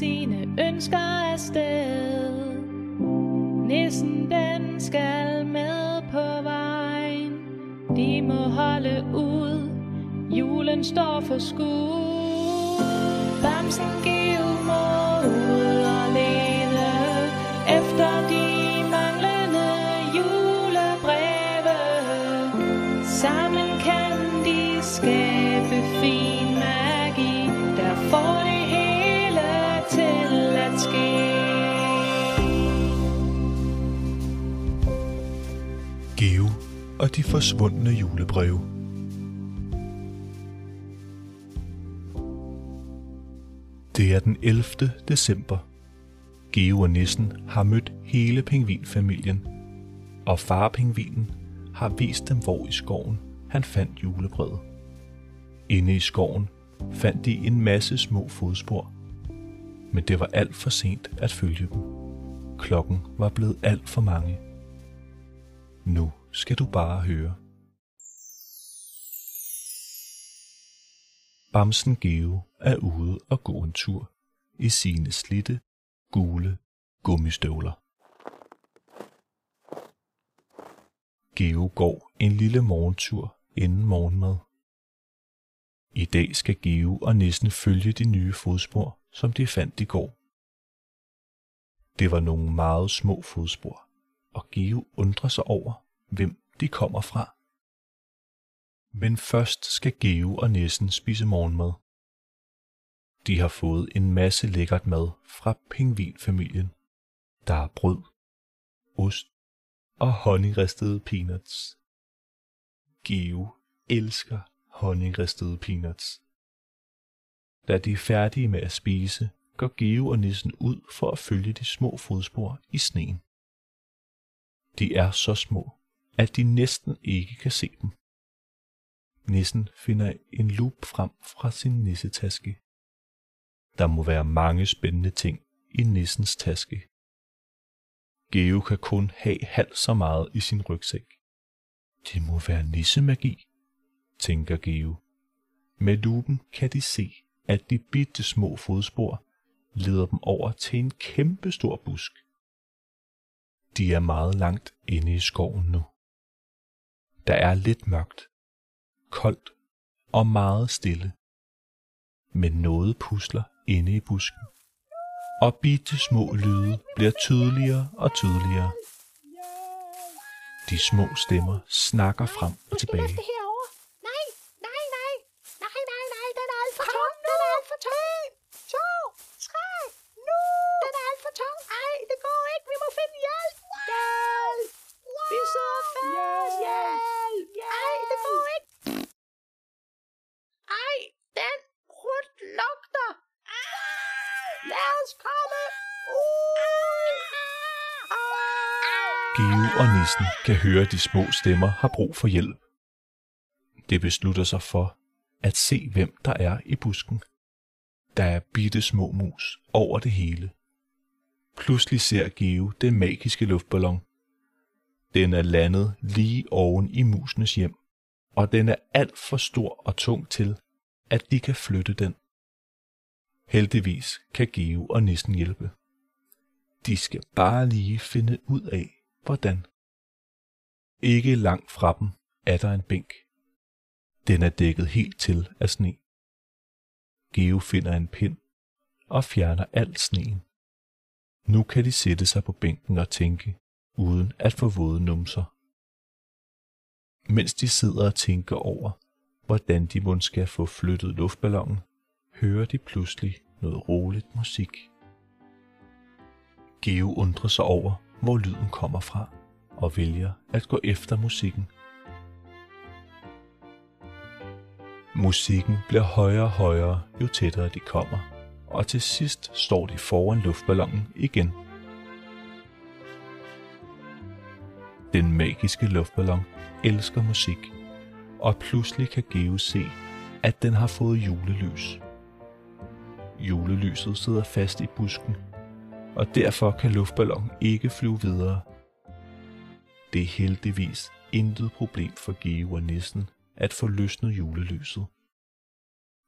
sine ønsker afsted. Nissen den skal med på vejen. De må holde ud. Julen står for skud. Bamsen giver forsvundne julebreve. Det er den 11. december. Geo og Nissen har mødt hele pingvinfamilien, og farpingvinen har vist dem, hvor i skoven han fandt julebrevet. Inde i skoven fandt de en masse små fodspor, men det var alt for sent at følge dem. Klokken var blevet alt for mange. Nu skal du bare høre. Bamsen Geo er ude og gå en tur i sine slitte, gule gummistøvler. Geo går en lille morgentur inden morgenmad. I dag skal Geo og nissen følge de nye fodspor, som de fandt i går. Det var nogle meget små fodspor, og Geo undrer sig over, hvem de kommer fra. Men først skal Geo og Nissen spise morgenmad. De har fået en masse lækkert mad fra pingvinfamilien. Der er brød, ost og honningristede peanuts. Geo elsker honningristede peanuts. Da de er færdige med at spise, går Geo og Nissen ud for at følge de små fodspor i sneen. De er så små, at de næsten ikke kan se dem. Nissen finder en lup frem fra sin nissetaske. Der må være mange spændende ting i nissens taske. Geo kan kun have halvt så meget i sin rygsæk. Det må være nissemagi, tænker Geo. Med lupen kan de se, at de bitte små fodspor leder dem over til en kæmpe stor busk. De er meget langt inde i skoven nu. Der er lidt mørkt, koldt og meget stille. Men noget pusler inde i busken. Og bitte små lyde bliver tydeligere og tydeligere. De små stemmer snakker frem og tilbage. herovre. Nej, nej, nej. Nej, nej, nej. Den er alt for tung. Den er alt for tung. To, tre, nu. Den er alt for tung. Ej, det går ikke. Vi må finde hjælp. Hjælp. Vi sidder fast. Hjælp. Ej, det går ikke. Ej, den rødt lugter. Komme ud. Geo og Nissen kan høre, at de små stemmer har brug for hjælp. Det beslutter sig for at se, hvem der er i busken. Der er bitte små mus over det hele. Pludselig ser Geo den magiske luftballon. Den er landet lige oven i musenes hjem, og den er alt for stor og tung til, at de kan flytte den. Heldigvis kan Geo og Nissen hjælpe. De skal bare lige finde ud af, hvordan. Ikke langt fra dem er der en bænk. Den er dækket helt til af sne. Geo finder en pind og fjerner alt sneen. Nu kan de sætte sig på bænken og tænke, uden at få våde numser. Mens de sidder og tænker over, hvordan de måske skal få flyttet luftballonen, hører de pludselig noget roligt musik. Geo undrer sig over, hvor lyden kommer fra, og vælger at gå efter musikken. Musikken bliver højere og højere, jo tættere de kommer, og til sidst står de foran luftballonen igen. Den magiske luftballon elsker musik, og pludselig kan Geo se, at den har fået julelys. Julelyset sidder fast i busken, og derfor kan luftballonen ikke flyve videre. Det er heldigvis intet problem for Geo og Nissen at få løsnet julelyset.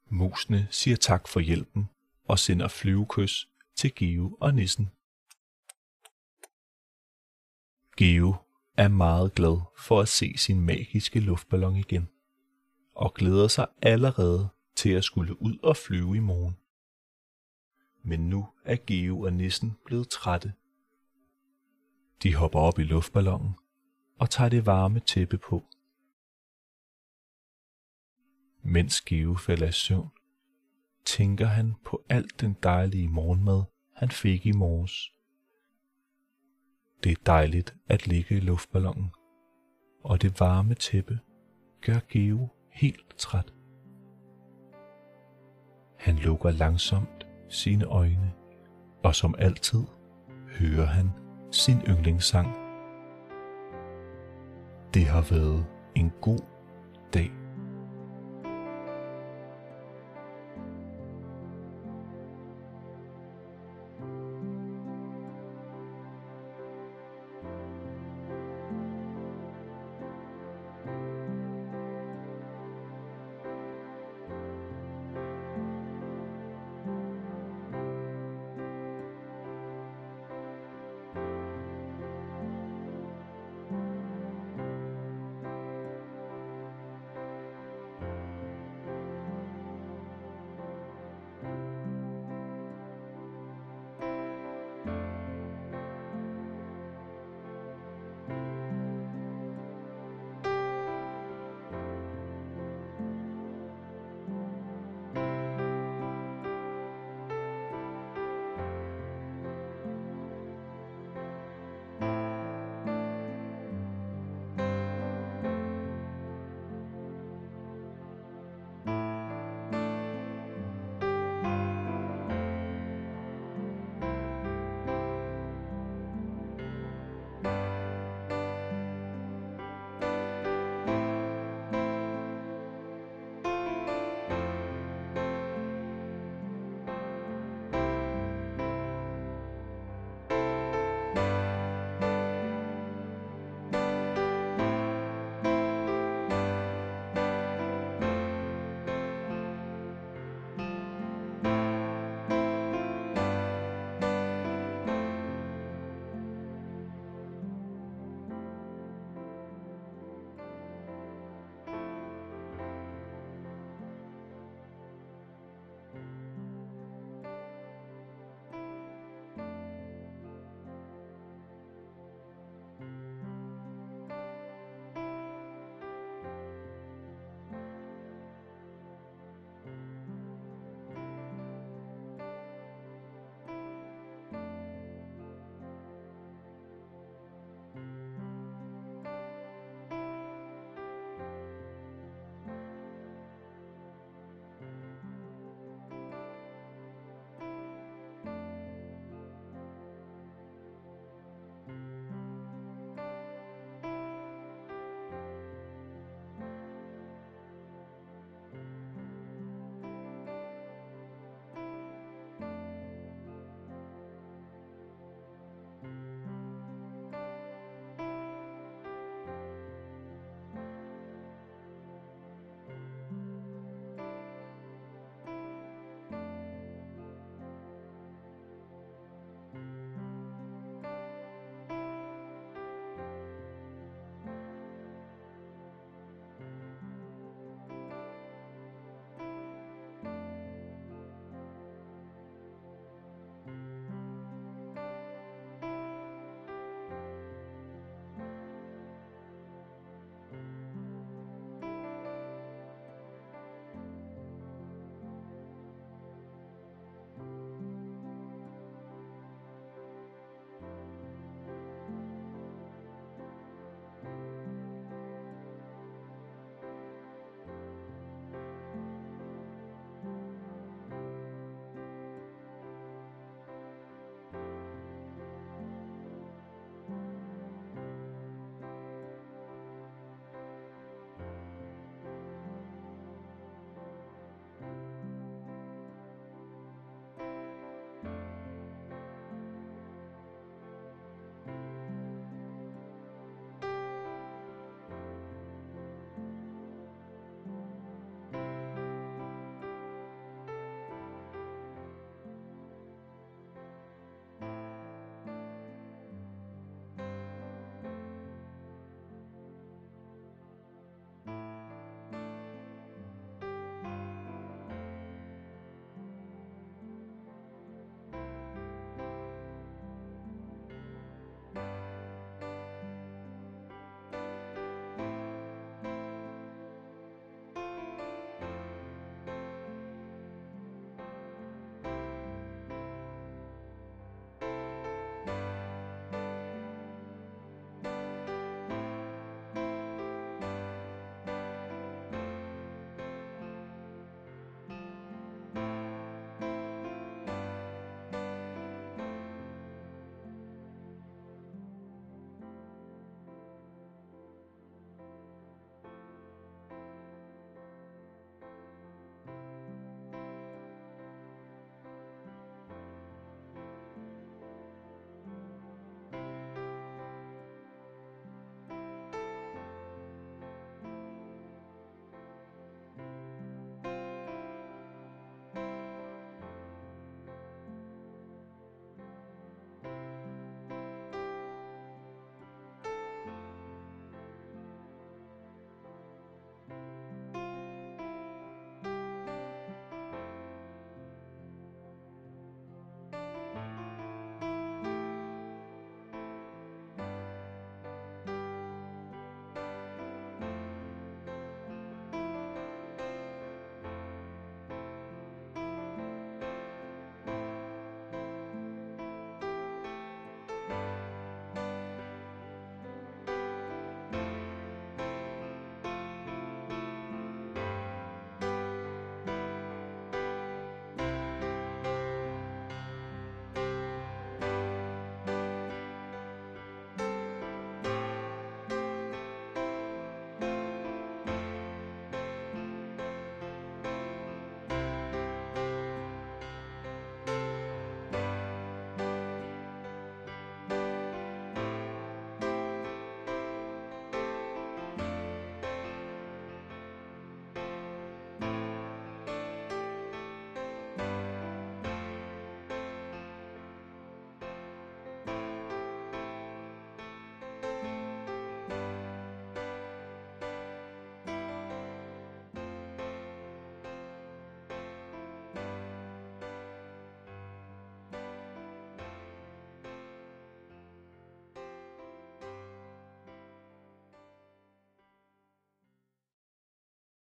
Musene siger tak for hjælpen og sender flyvekys til Geo og Nissen. Geo er meget glad for at se sin magiske luftballon igen, og glæder sig allerede til at skulle ud og flyve i morgen. Men nu er Geo og Nissen blevet trætte. De hopper op i luftballonen og tager det varme tæppe på. Mens Geo falder i søvn, tænker han på alt den dejlige morgenmad, han fik i morges. Det er dejligt at ligge i luftballonen, og det varme tæppe gør Geo helt træt. Han lukker langsomt sine øjne, og som altid hører han sin yndlingssang. Det har været en god dag.